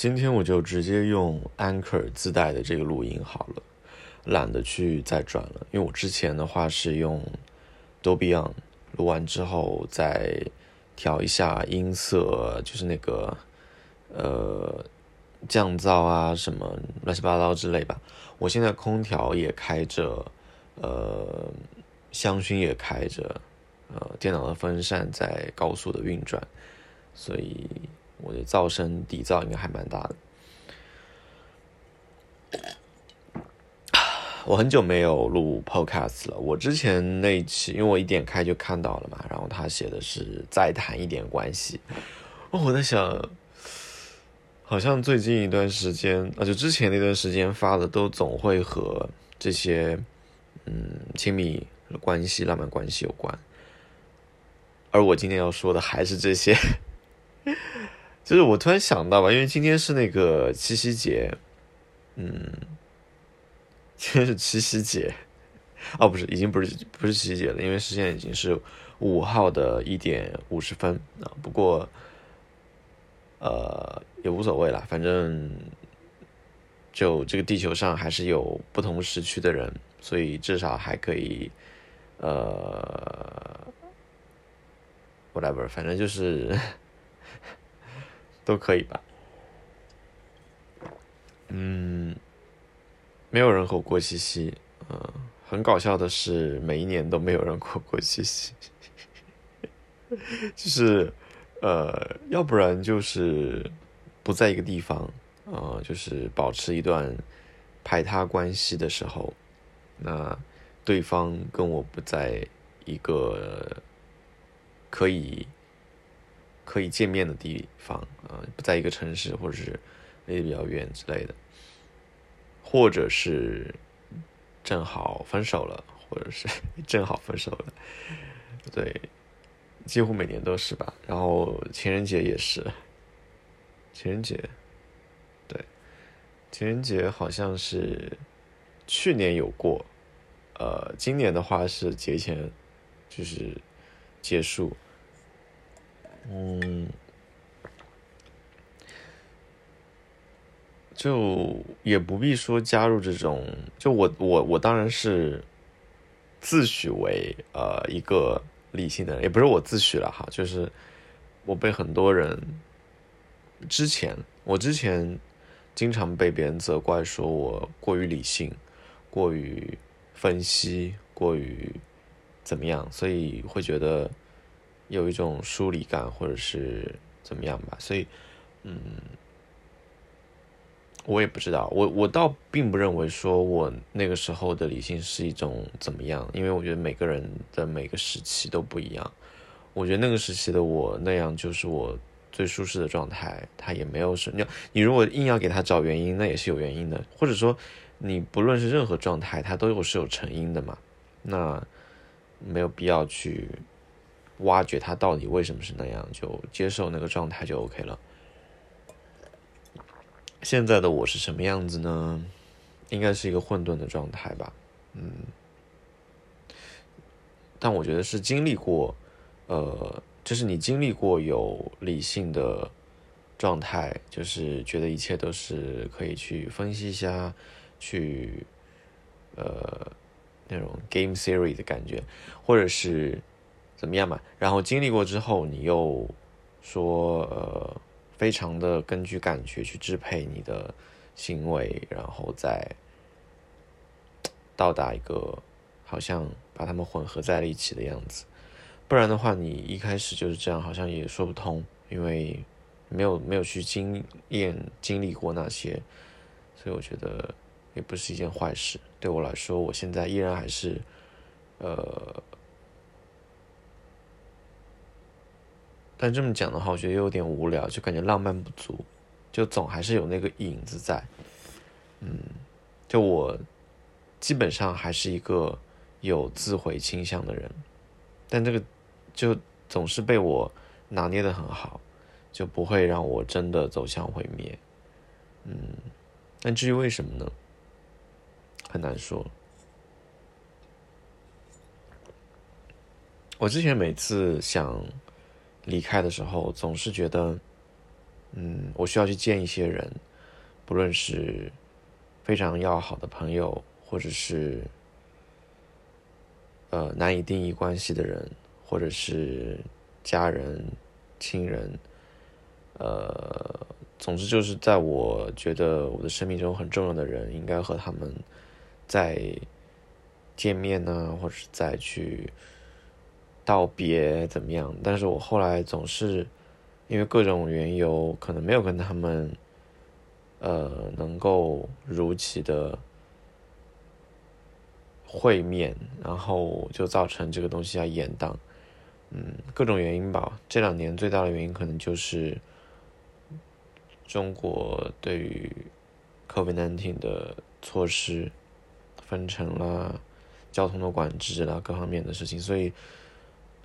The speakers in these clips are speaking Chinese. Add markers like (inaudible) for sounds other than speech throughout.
今天我就直接用 Anchor 自带的这个录音好了，懒得去再转了。因为我之前的话是用 Dolby On 录完之后再调一下音色，就是那个呃降噪啊什么乱七八糟之类吧。我现在空调也开着，呃香薰也开着，呃电脑的风扇在高速的运转，所以。我的噪声底噪应该还蛮大的。我很久没有录 podcast 了。我之前那一期，因为我一点开就看到了嘛，然后他写的是再谈一点关系。哦，我在想，好像最近一段时间，啊，就之前那段时间发的都总会和这些嗯亲密关系、浪漫关系有关。而我今天要说的还是这些。就是我突然想到吧，因为今天是那个七夕节，嗯，今天是七夕节，哦，不是，已经不是不是七夕节了，因为时间已经是五号的一点五十分啊。不过，呃，也无所谓了，反正就这个地球上还是有不同时区的人，所以至少还可以，呃，whatever，反正就是。都可以吧，嗯，没有人和我过七夕，嗯，很搞笑的是，每一年都没有人过过七夕，(laughs) 就是呃，要不然就是不在一个地方，呃，就是保持一段排他关系的时候，那对方跟我不在一个可以。可以见面的地方，啊，不在一个城市，或者是离得比较远之类的，或者是正好分手了，或者是 (laughs) 正好分手了，对，几乎每年都是吧。然后情人节也是，情人节，对，情人节好像是去年有过，呃，今年的话是节前就是结束。嗯，就也不必说加入这种，就我我我当然是自诩为呃一个理性的人，也不是我自诩了哈，就是我被很多人之前我之前经常被别人责怪说我过于理性，过于分析，过于怎么样，所以会觉得。有一种疏离感，或者是怎么样吧，所以，嗯，我也不知道，我我倒并不认为说我那个时候的理性是一种怎么样，因为我觉得每个人的每个时期都不一样。我觉得那个时期的我那样就是我最舒适的状态，他也没有什么。你如果硬要给他找原因，那也是有原因的，或者说你不论是任何状态，它都有是有成因的嘛，那没有必要去。挖掘它到底为什么是那样，就接受那个状态就 OK 了。现在的我是什么样子呢？应该是一个混沌的状态吧，嗯。但我觉得是经历过，呃，就是你经历过有理性的状态，就是觉得一切都是可以去分析一下，去呃那种 game theory 的感觉，或者是。怎么样嘛？然后经历过之后，你又说呃，非常的根据感觉去支配你的行为，然后再到达一个好像把它们混合在了一起的样子。不然的话，你一开始就是这样，好像也说不通，因为没有没有去经验经历过那些，所以我觉得也不是一件坏事。对我来说，我现在依然还是呃。但这么讲的话，我觉得有点无聊，就感觉浪漫不足，就总还是有那个影子在。嗯，就我基本上还是一个有自毁倾向的人，但这个就总是被我拿捏的很好，就不会让我真的走向毁灭。嗯，但至于为什么呢？很难说。我之前每次想。离开的时候，总是觉得嗯，我需要去见一些人，不论是非常要好的朋友，或者是呃难以定义关系的人，或者是家人、亲人，呃，总之就是在我觉得我的生命中很重要的人，应该和他们在见面呢，或者是再去道别怎么样？但是我后来总是。因为各种缘由，可能没有跟他们，呃，能够如期的会面，然后就造成这个东西要延宕，嗯，各种原因吧。这两年最大的原因可能就是中国对于 COVID-19 的措施、分成了、交通的管制啦各方面的事情，所以，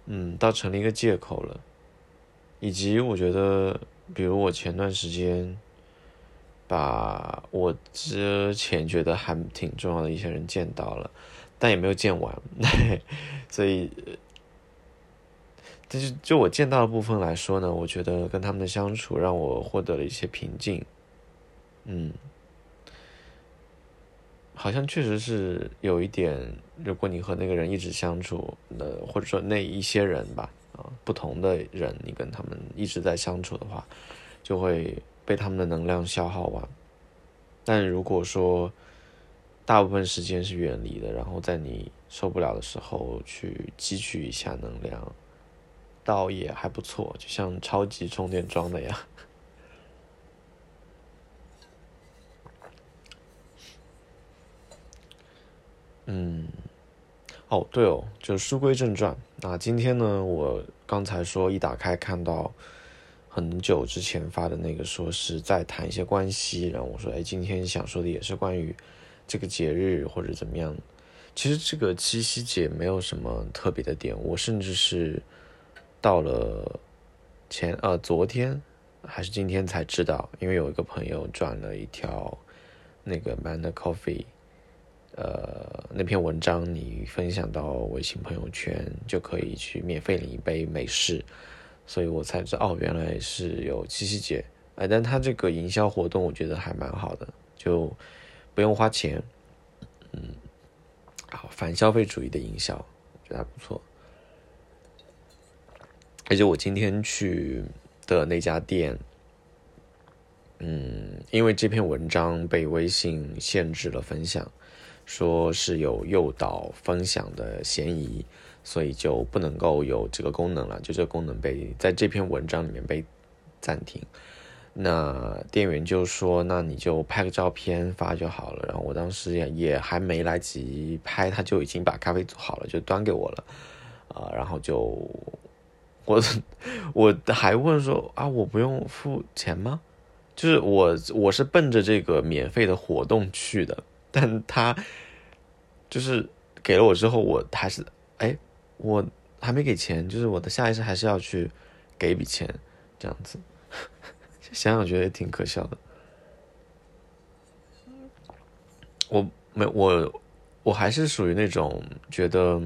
嗯，倒成了一个借口了。以及我觉得，比如我前段时间，把我之前觉得还挺重要的一些人见到了，但也没有见完，(laughs) 所以，但是就我见到的部分来说呢，我觉得跟他们的相处让我获得了一些平静，嗯，好像确实是有一点，如果你和那个人一直相处，那或者说那一些人吧。啊，不同的人，你跟他们一直在相处的话，就会被他们的能量消耗完。但如果说大部分时间是远离的，然后在你受不了的时候去汲取一下能量，倒也还不错，就像超级充电桩那样。(laughs) 嗯。哦，对哦，就书归正传。那今天呢，我刚才说一打开看到很久之前发的那个，说是在谈一些关系，然后我说，哎，今天想说的也是关于这个节日或者怎么样。其实这个七夕节没有什么特别的点，我甚至是到了前呃昨天还是今天才知道，因为有一个朋友转了一条那个 Man Coffee。呃，那篇文章你分享到微信朋友圈，就可以去免费领一杯美式，所以我才知道哦，原来是有七夕节，哎，但他这个营销活动我觉得还蛮好的，就不用花钱，嗯，好，反消费主义的营销，觉得还不错，而且我今天去的那家店，嗯，因为这篇文章被微信限制了分享。说是有诱导分享的嫌疑，所以就不能够有这个功能了。就这个功能被在这篇文章里面被暂停。那店员就说：“那你就拍个照片发就好了。”然后我当时也也还没来及拍，他就已经把咖啡做好了，就端给我了。啊，然后就我 (laughs) 我还问说：“啊，我不用付钱吗？”就是我我是奔着这个免费的活动去的。但他就是给了我之后，我还是哎，我还没给钱，就是我的下意识还是要去给一笔钱，这样子，(laughs) 想想觉得也挺可笑的。我没我我还是属于那种觉得，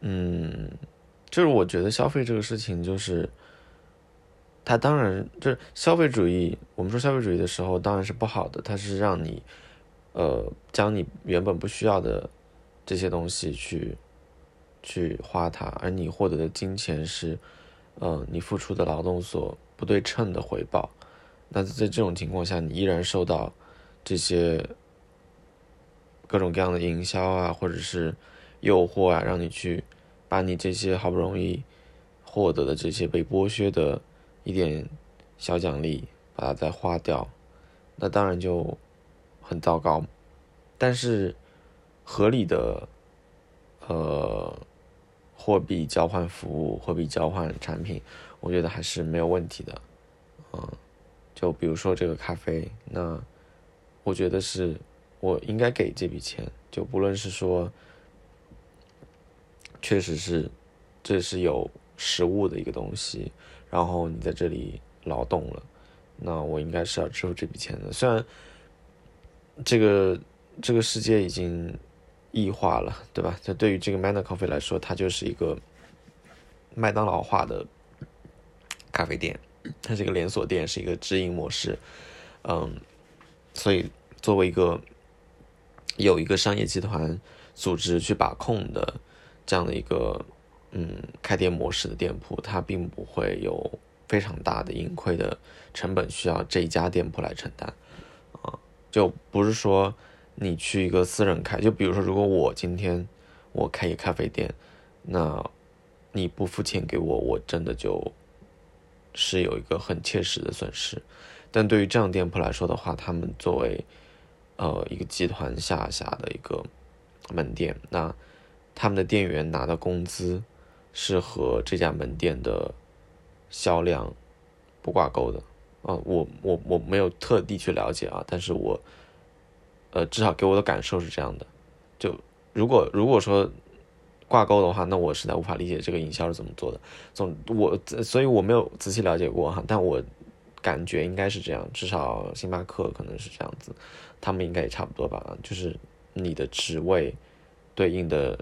嗯，就是我觉得消费这个事情就是。它当然就是消费主义。我们说消费主义的时候，当然是不好的。它是让你，呃，将你原本不需要的这些东西去去花它，而你获得的金钱是，呃，你付出的劳动所不对称的回报。那在这种情况下，你依然受到这些各种各样的营销啊，或者是诱惑啊，让你去把你这些好不容易获得的这些被剥削的。一点小奖励，把它再花掉，那当然就很糟糕。但是合理的呃货币交换服务、货币交换产品，我觉得还是没有问题的。嗯，就比如说这个咖啡，那我觉得是我应该给这笔钱。就不论是说，确实是这是有实物的一个东西。然后你在这里劳动了，那我应该是要支付这笔钱的。虽然这个这个世界已经异化了，对吧？这对于这个 Manner Coffee 来说，它就是一个麦当劳化的咖啡店。它是一个连锁店，是一个直营模式，嗯，所以作为一个有一个商业集团组织去把控的这样的一个嗯开店模式的店铺，它并不会有非常大的盈亏的成本需要这一家店铺来承担，啊，就不是说你去一个私人开，就比如说如果我今天我开一咖啡店，那你不付钱给我，我真的就是有一个很切实的损失。但对于这样店铺来说的话，他们作为呃一个集团下辖的一个门店，那他们的店员拿的工资是和这家门店的销量不挂钩的。啊，我我我没有特地去了解啊，但是我呃至少给我的感受是这样的。就如果如果说。挂钩的话，那我实在无法理解这个营销是怎么做的。总我所以我没有仔细了解过哈，但我感觉应该是这样，至少星巴克可能是这样子，他们应该也差不多吧。就是你的职位对应的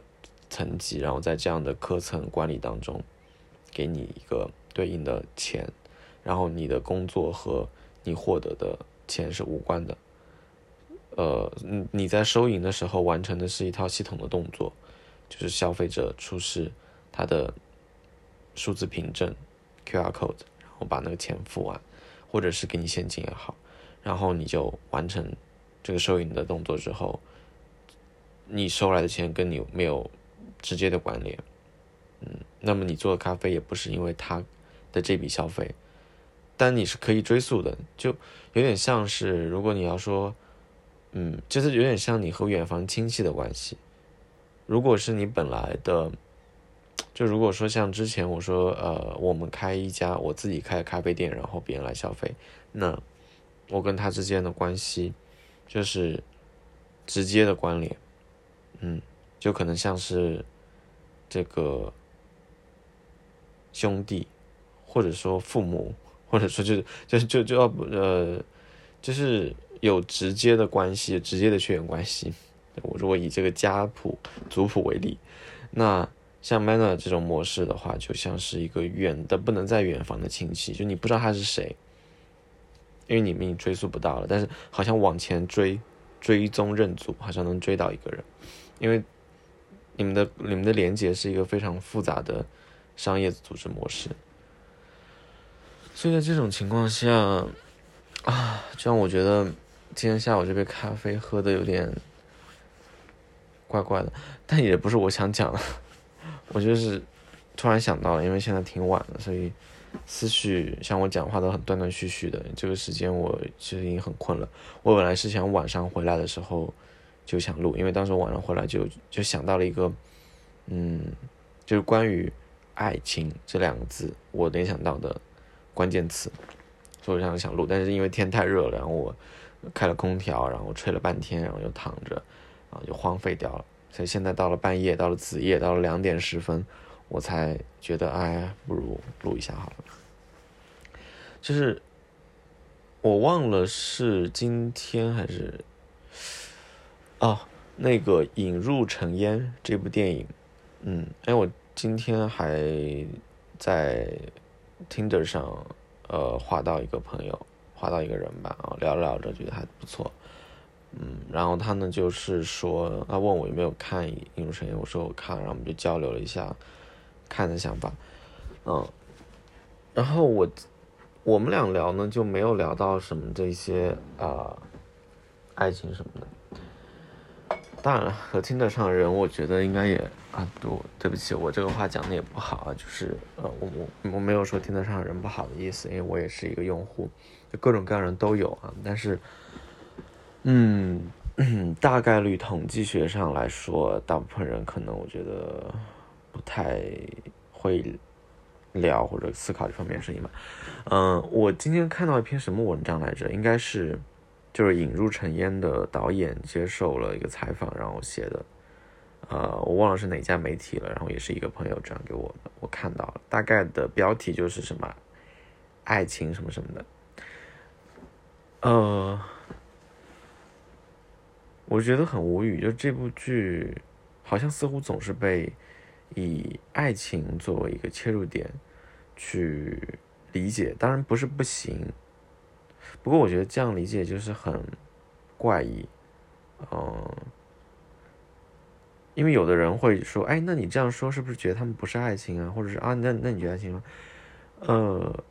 层级，然后在这样的科层管理当中，给你一个对应的钱，然后你的工作和你获得的钱是无关的。呃，你你在收银的时候完成的是一套系统的动作。就是消费者出示他的数字凭证 QR code，然后把那个钱付完，或者是给你现金也好，然后你就完成这个收银的动作之后，你收来的钱跟你没有直接的关联，嗯，那么你做的咖啡也不是因为他的这笔消费，但你是可以追溯的，就有点像是如果你要说，嗯，就是有点像你和远房亲戚的关系。如果是你本来的，就如果说像之前我说，呃，我们开一家我自己开的咖啡店，然后别人来消费，那我跟他之间的关系就是直接的关联，嗯，就可能像是这个兄弟，或者说父母，或者说就是就就就要呃，就是有直接的关系，直接的血缘关系。我如果以这个家谱族谱为例，那像 Manner 这种模式的话，就像是一个远的不能再远房的亲戚，就你不知道他是谁，因为你们追溯不到了。但是好像往前追，追踪认祖，好像能追到一个人，因为你们的你们的连接是一个非常复杂的商业组织模式。所以在这种情况下，啊，就让我觉得今天下午这杯咖啡喝的有点。怪怪的，但也不是我想讲的，(laughs) 我就是突然想到了，因为现在挺晚了，所以思绪像我讲话都很断断续续的。这个时间我其实已经很困了。我本来是想晚上回来的时候就想录，因为当时晚上回来就就想到了一个，嗯，就是关于爱情这两个字我联想到的关键词，所以我想想录，但是因为天太热了，然后我开了空调，然后吹了半天，然后又躺着。啊，就荒废掉了。所以现在到了半夜，到了子夜，到了两点十分，我才觉得，哎，不如录一下好了。就是我忘了是今天还是哦，那个《引入尘烟》这部电影，嗯，哎，我今天还在 Tinder 上，呃，划到一个朋友，划到一个人吧，啊，聊着聊着觉得还不错。嗯，然后他呢，就是说，他问我有没有看《引入尘烟》，我说我看，然后我们就交流了一下看的想法，嗯，然后我我们俩聊呢，就没有聊到什么这些啊爱情什么的。当然了，和听得上的人，我觉得应该也啊，对，对不起，我这个话讲的也不好啊，就是呃，我我我没有说听得上人不好的意思，因为我也是一个用户，就各种各样人都有啊，但是。嗯，(clears throat) 大概率统计学上来说，大部分人可能我觉得不太会聊或者思考这方面的事情吧。嗯，我今天看到一篇什么文章来着？应该是就是《引入尘烟》的导演接受了一个采访，然后写的。呃，我忘了是哪家媒体了，然后也是一个朋友转给我的，我看到了。大概的标题就是什么爱情什么什么的。呃。我觉得很无语，就这部剧，好像似乎总是被以爱情作为一个切入点去理解，当然不是不行，不过我觉得这样理解就是很怪异，嗯，因为有的人会说，哎，那你这样说是不是觉得他们不是爱情啊？或者是啊，那那你觉得爱情吗？呃，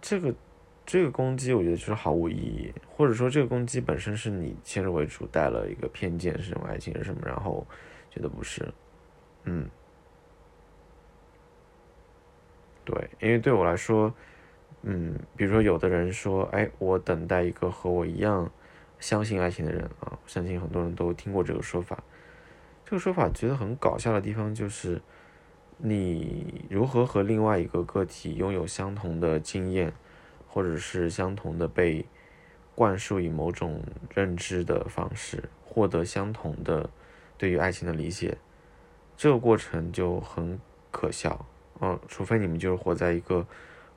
这个这个攻击我觉得就是毫无意义，或者说这个攻击本身是你先入为主带了一个偏见，是什么爱情是什么，然后觉得不是，嗯。对，因为对我来说，嗯，比如说有的人说，哎，我等待一个和我一样相信爱情的人啊，相信很多人都听过这个说法。这个说法觉得很搞笑的地方就是，你如何和另外一个个体拥有相同的经验，或者是相同的被灌输以某种认知的方式，获得相同的对于爱情的理解，这个过程就很可笑。嗯，除非你们就是活在一个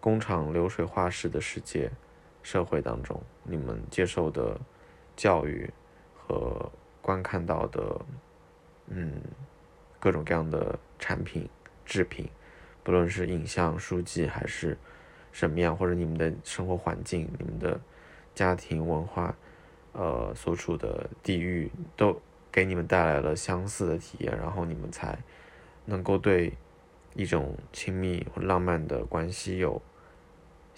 工厂流水化式的世界社会当中，你们接受的教育和观看到的，嗯，各种各样的产品制品，不论是影像、书籍还是什么样，或者你们的生活环境、你们的家庭文化，呃，所处的地域，都给你们带来了相似的体验，然后你们才能够对。一种亲密或浪漫的关系有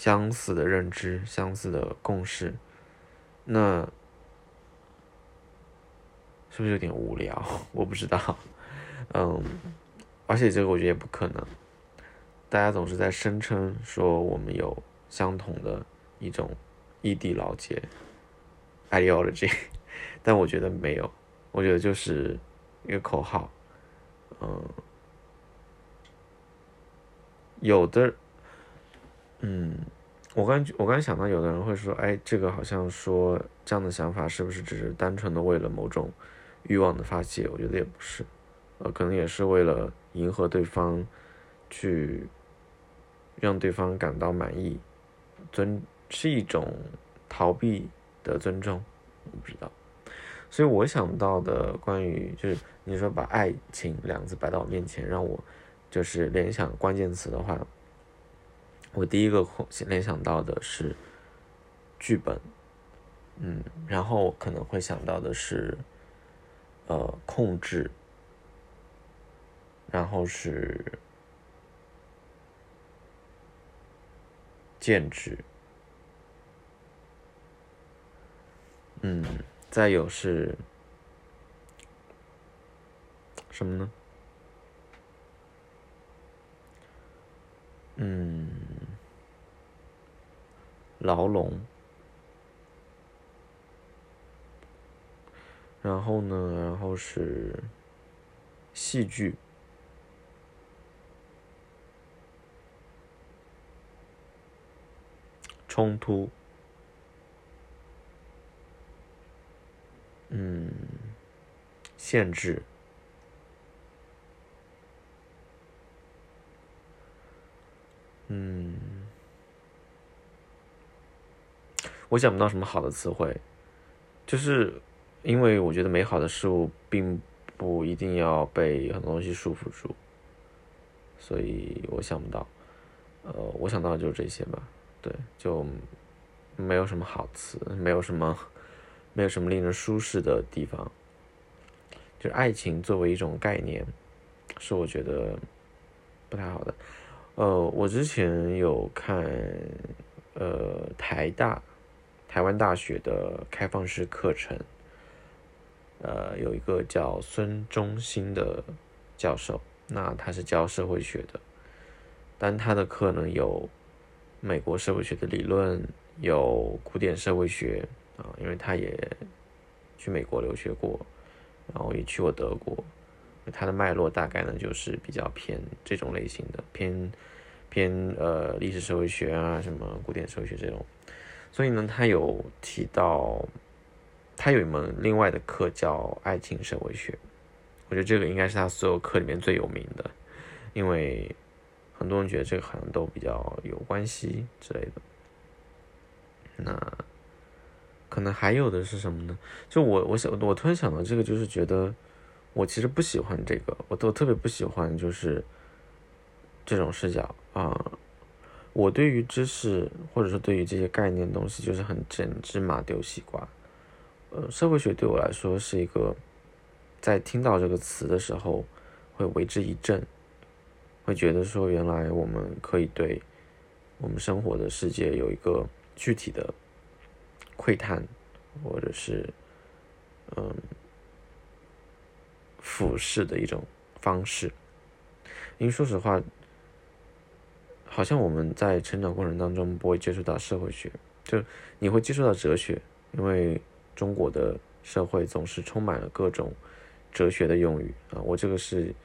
相似的认知、相似的共识，那是不是有点无聊？(laughs) 我不知道。嗯，而且这个我觉得也不可能。大家总是在声称说我们有相同的一种异地老结 ideology，(laughs) 但我觉得没有，我觉得就是一个口号。嗯。有的，嗯，我刚我刚想到，有的人会说，哎，这个好像说这样的想法是不是只是单纯的为了某种欲望的发泄？我觉得也不是，呃，可能也是为了迎合对方，去让对方感到满意，尊是一种逃避的尊重，我不知道。所以我想到的关于就是你说把爱情两字摆到我面前，让我。就是联想关键词的话，我第一个联想到的是剧本，嗯，然后可能会想到的是呃控制，然后是建制，嗯，再有是什么呢？嗯，牢笼，然后呢？然后是戏剧，冲突，嗯，限制。嗯，我想不到什么好的词汇，就是因为我觉得美好的事物并不一定要被很多东西束缚住，所以我想不到。呃，我想到的就是这些吧。对，就没有什么好词，没有什么，没有什么令人舒适的地方。就是爱情作为一种概念，是我觉得不太好的。呃，我之前有看，呃，台大，台湾大学的开放式课程，呃，有一个叫孙中兴的教授，那他是教社会学的，但他的课呢有美国社会学的理论，有古典社会学啊，因为他也去美国留学过，然后也去过德国。他的脉络大概呢，就是比较偏这种类型的，偏偏呃历史社会学啊，什么古典社会学这种。所以呢，他有提到，他有一门另外的课叫爱情社会学。我觉得这个应该是他所有课里面最有名的，因为很多人觉得这个好像都比较有关系之类的。那可能还有的是什么呢？就我我想我突然想到这个，就是觉得。我其实不喜欢这个，我都特别不喜欢，就是这种视角啊，我对于知识或者说对于这些概念东西，就是很整芝麻丢西瓜。呃，社会学对我来说是一个，在听到这个词的时候会为之一振，会觉得说原来我们可以对我们生活的世界有一个具体的窥探，或者是嗯俯视的一种方式。因为说实话。好像我们在成长过程当中不会接触到社会学，就你会接触到哲学，因为中国的社会总是充满了各种哲学的用语啊。我这个是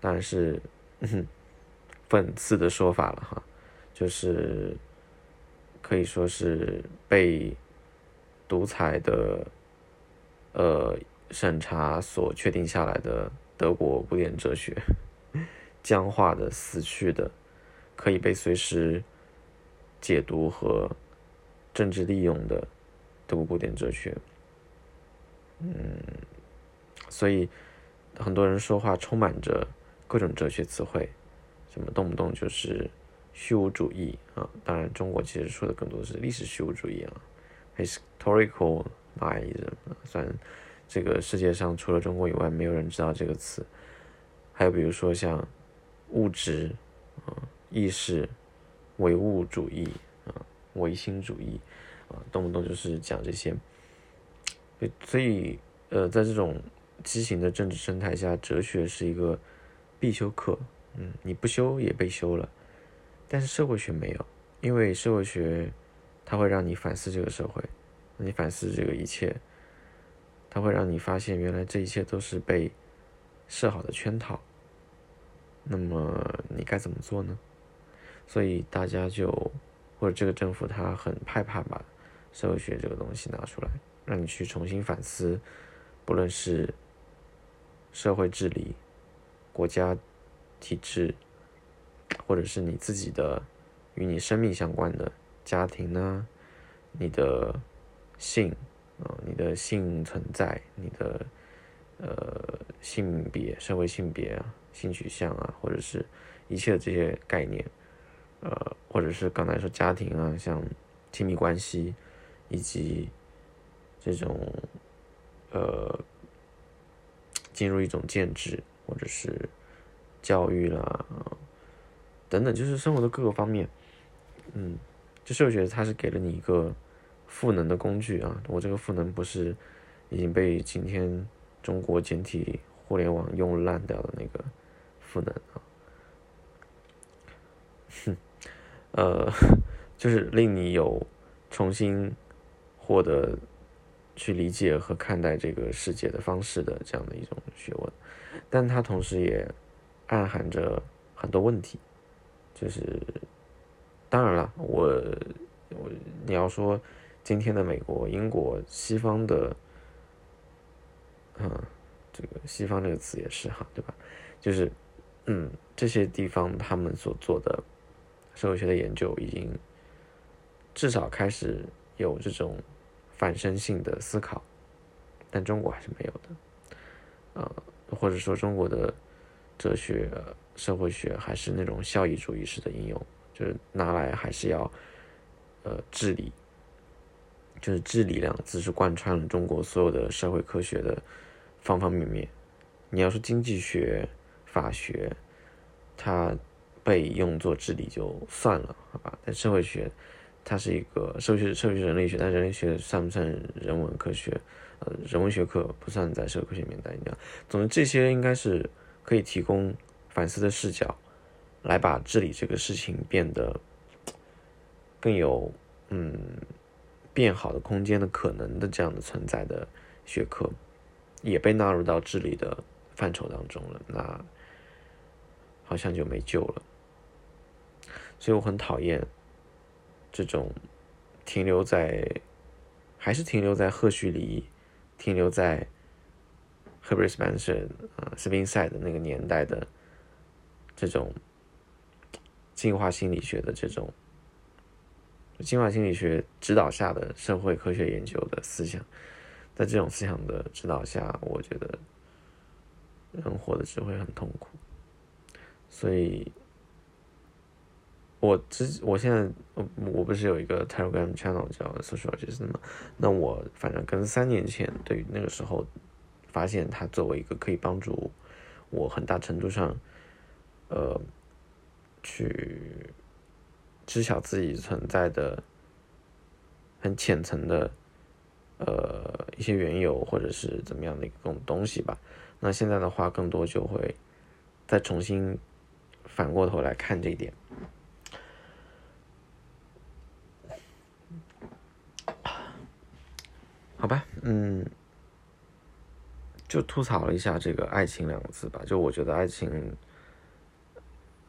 当然是 (laughs) 讽刺的说法了哈，就是可以说是被独裁的呃审查所确定下来的德国古典哲学，(laughs) 僵化的、死去的。可以被随时解读和政治利用的德国古典哲学，嗯，所以很多人说话充满着各种哲学词汇，什么动不动就是虚无主义啊。当然，中国其实说的更多的是历史虚无主义啊，historical nihilism。虽然这个世界上除了中国以外，没有人知道这个词。还有比如说像物质啊。意识唯物主义啊，唯心主义啊，动不动就是讲这些。所以呃，在这种畸形的政治生态下，哲学是一个必修课。嗯，你不修也被修了。但是社会学没有，因为社会学它会让你反思这个社会，你反思这个一切，它会让你发现原来这一切都是被设好的圈套。那么你该怎么做呢？所以大家就，或者这个政府他很害怕把社会学这个东西拿出来，让你去重新反思，不论是社会治理、国家体制，或者是你自己的与你生命相关的家庭呢，你的性啊，你的性存在，你的呃性别、社会性别啊、性取向啊，或者是一切的这些概念。呃，或者是刚才说家庭啊，像亲密关系，以及这种呃进入一种建制，或者是教育啦等等，就是生活的各个方面，嗯，就是我觉得它是给了你一个赋能的工具啊。我这个赋能不是已经被今天中国简体互联网用烂掉的那个赋能啊，哼。(laughs) 呃，就是令你有重新获得去理解和看待这个世界的方式的这样的一种学问，但它同时也暗含着很多问题。就是当然了，我我你要说今天的美国、英国、西方的，嗯，这个西方这个词也是哈，对吧？就是嗯，这些地方他们所做的。社会学的研究已经至少开始有这种反身性的思考，但中国还是没有的。呃，或者说中国的哲学、社会学还是那种效益主义式的应用，就是拿来还是要呃治理，就是治理两个字是贯穿了中国所有的社会科学的方方面面。你要说经济学、法学，它。被用作治理就算了，好吧？但社会学，它是一个社会学，社会学人类学，但人类学算不算人文科学？呃，人文学科不算在社会科学里面的。你总之这些应该是可以提供反思的视角，来把治理这个事情变得更有嗯变好的空间的可能的这样的存在的学科，也被纳入到治理的范畴当中了。那好像就没救了。所以我很讨厌这种停留在，还是停留在赫胥黎，停留在 Herbert Spencer 啊 Spencer 的那个年代的这种进化心理学的这种进化心理学指导下的社会科学研究的思想，在这种思想的指导下，我觉得人活的只会很痛苦，所以。我之我现在我我不是有一个 Telegram channel 叫 Sociologist 吗？那我反正跟三年前对于那个时候发现它作为一个可以帮助我很大程度上呃去知晓自己存在的很浅层的呃一些缘由或者是怎么样的一种东西吧。那现在的话，更多就会再重新反过头来看这一点。好吧，嗯，就吐槽了一下这个“爱情”两个字吧。就我觉得爱情，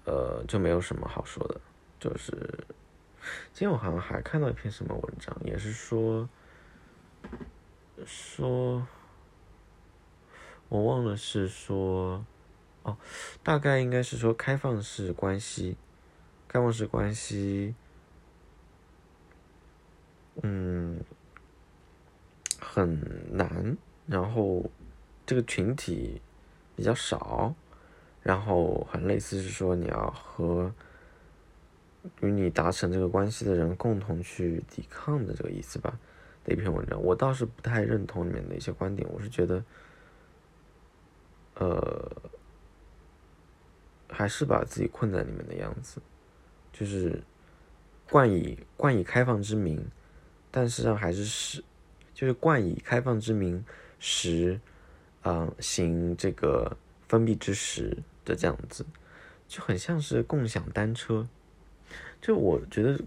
呃，就没有什么好说的。就是今天我好像还看到一篇什么文章，也是说说，我忘了是说，哦，大概应该是说开放式关系，开放式关系，嗯。很难，然后这个群体比较少，然后很类似是说你要和与你达成这个关系的人共同去抵抗的这个意思吧的一篇文章，我倒是不太认同里面的一些观点，我是觉得，呃，还是把自己困在里面的样子，就是冠以冠以开放之名，但实际上还是是。就是冠以开放之名实，嗯，行这个封闭之实的这样子，就很像是共享单车。就我觉得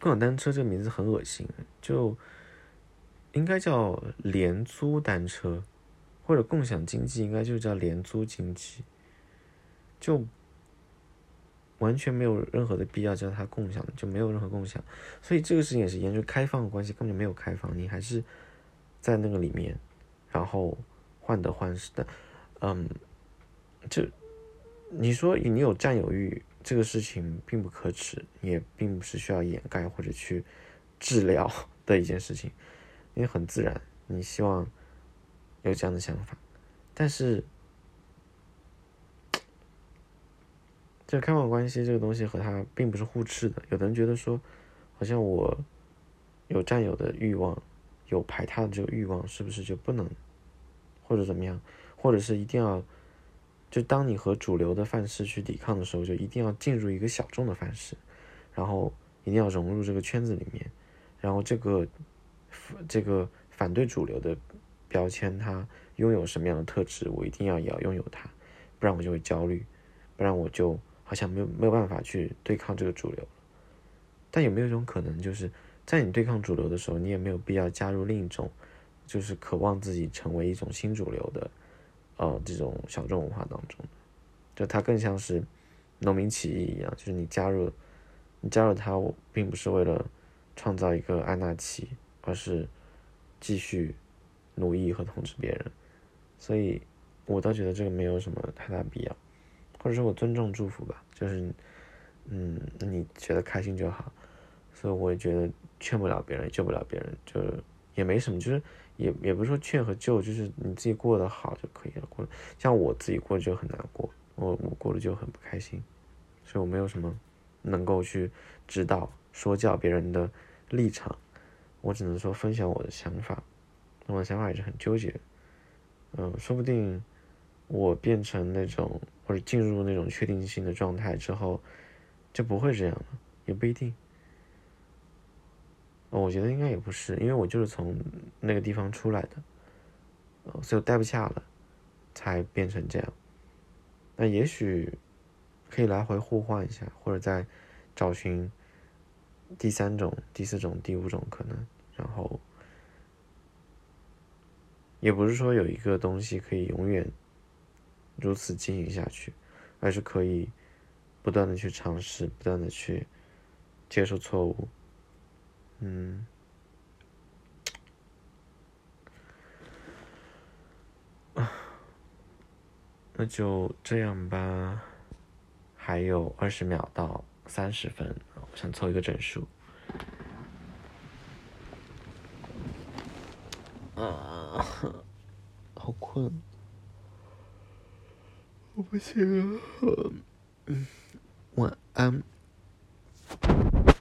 共享单车这个名字很恶心，就应该叫廉租单车，或者共享经济应该就叫廉租经济，就完全没有任何的必要叫它共享，就没有任何共享。所以这个事情也是研究开放的关系，根本就没有开放，你还是。在那个里面，然后患得患失的，嗯，就你说你有占有欲，这个事情并不可耻，也并不是需要掩盖或者去治疗的一件事情，因为很自然，你希望有这样的想法，但是，这开放关系这个东西和他并不是互斥的。有的人觉得说，好像我有占有的欲望。有排他的这个欲望，是不是就不能，或者怎么样，或者是一定要，就当你和主流的范式去抵抗的时候，就一定要进入一个小众的范式，然后一定要融入这个圈子里面，然后这个这个反对主流的标签，它拥有什么样的特质，我一定要也要拥有它，不然我就会焦虑，不然我就好像没有没有办法去对抗这个主流但有没有一种可能，就是？在你对抗主流的时候，你也没有必要加入另一种，就是渴望自己成为一种新主流的，呃，这种小众文化当中，就它更像是农民起义一样，就是你加入，你加入它，并不是为了创造一个安纳奇，而是继续奴役和统治别人，所以我倒觉得这个没有什么太大必要，或者说我尊重祝福吧，就是，嗯，你觉得开心就好。所以我也觉得劝不了别人，救不了别人，就是也没什么，就是也也不是说劝和救，就是你自己过得好就可以了。过像我自己过得就很难过，我我过得就很不开心，所以我没有什么能够去指导说教别人的立场，我只能说分享我的想法，我的想法也是很纠结，嗯，说不定我变成那种或者进入那种确定性的状态之后，就不会这样了，也不一定。我觉得应该也不是，因为我就是从那个地方出来的，呃，所以我待不下了，才变成这样。那也许可以来回互换一下，或者再找寻第三种、第四种、第五种可能。然后，也不是说有一个东西可以永远如此经营下去，而是可以不断的去尝试，不断的去接受错误。嗯，啊，那就这样吧。还有二十秒到三十分，我想凑一个整数。啊，好困，我不行了。嗯，晚安。拜。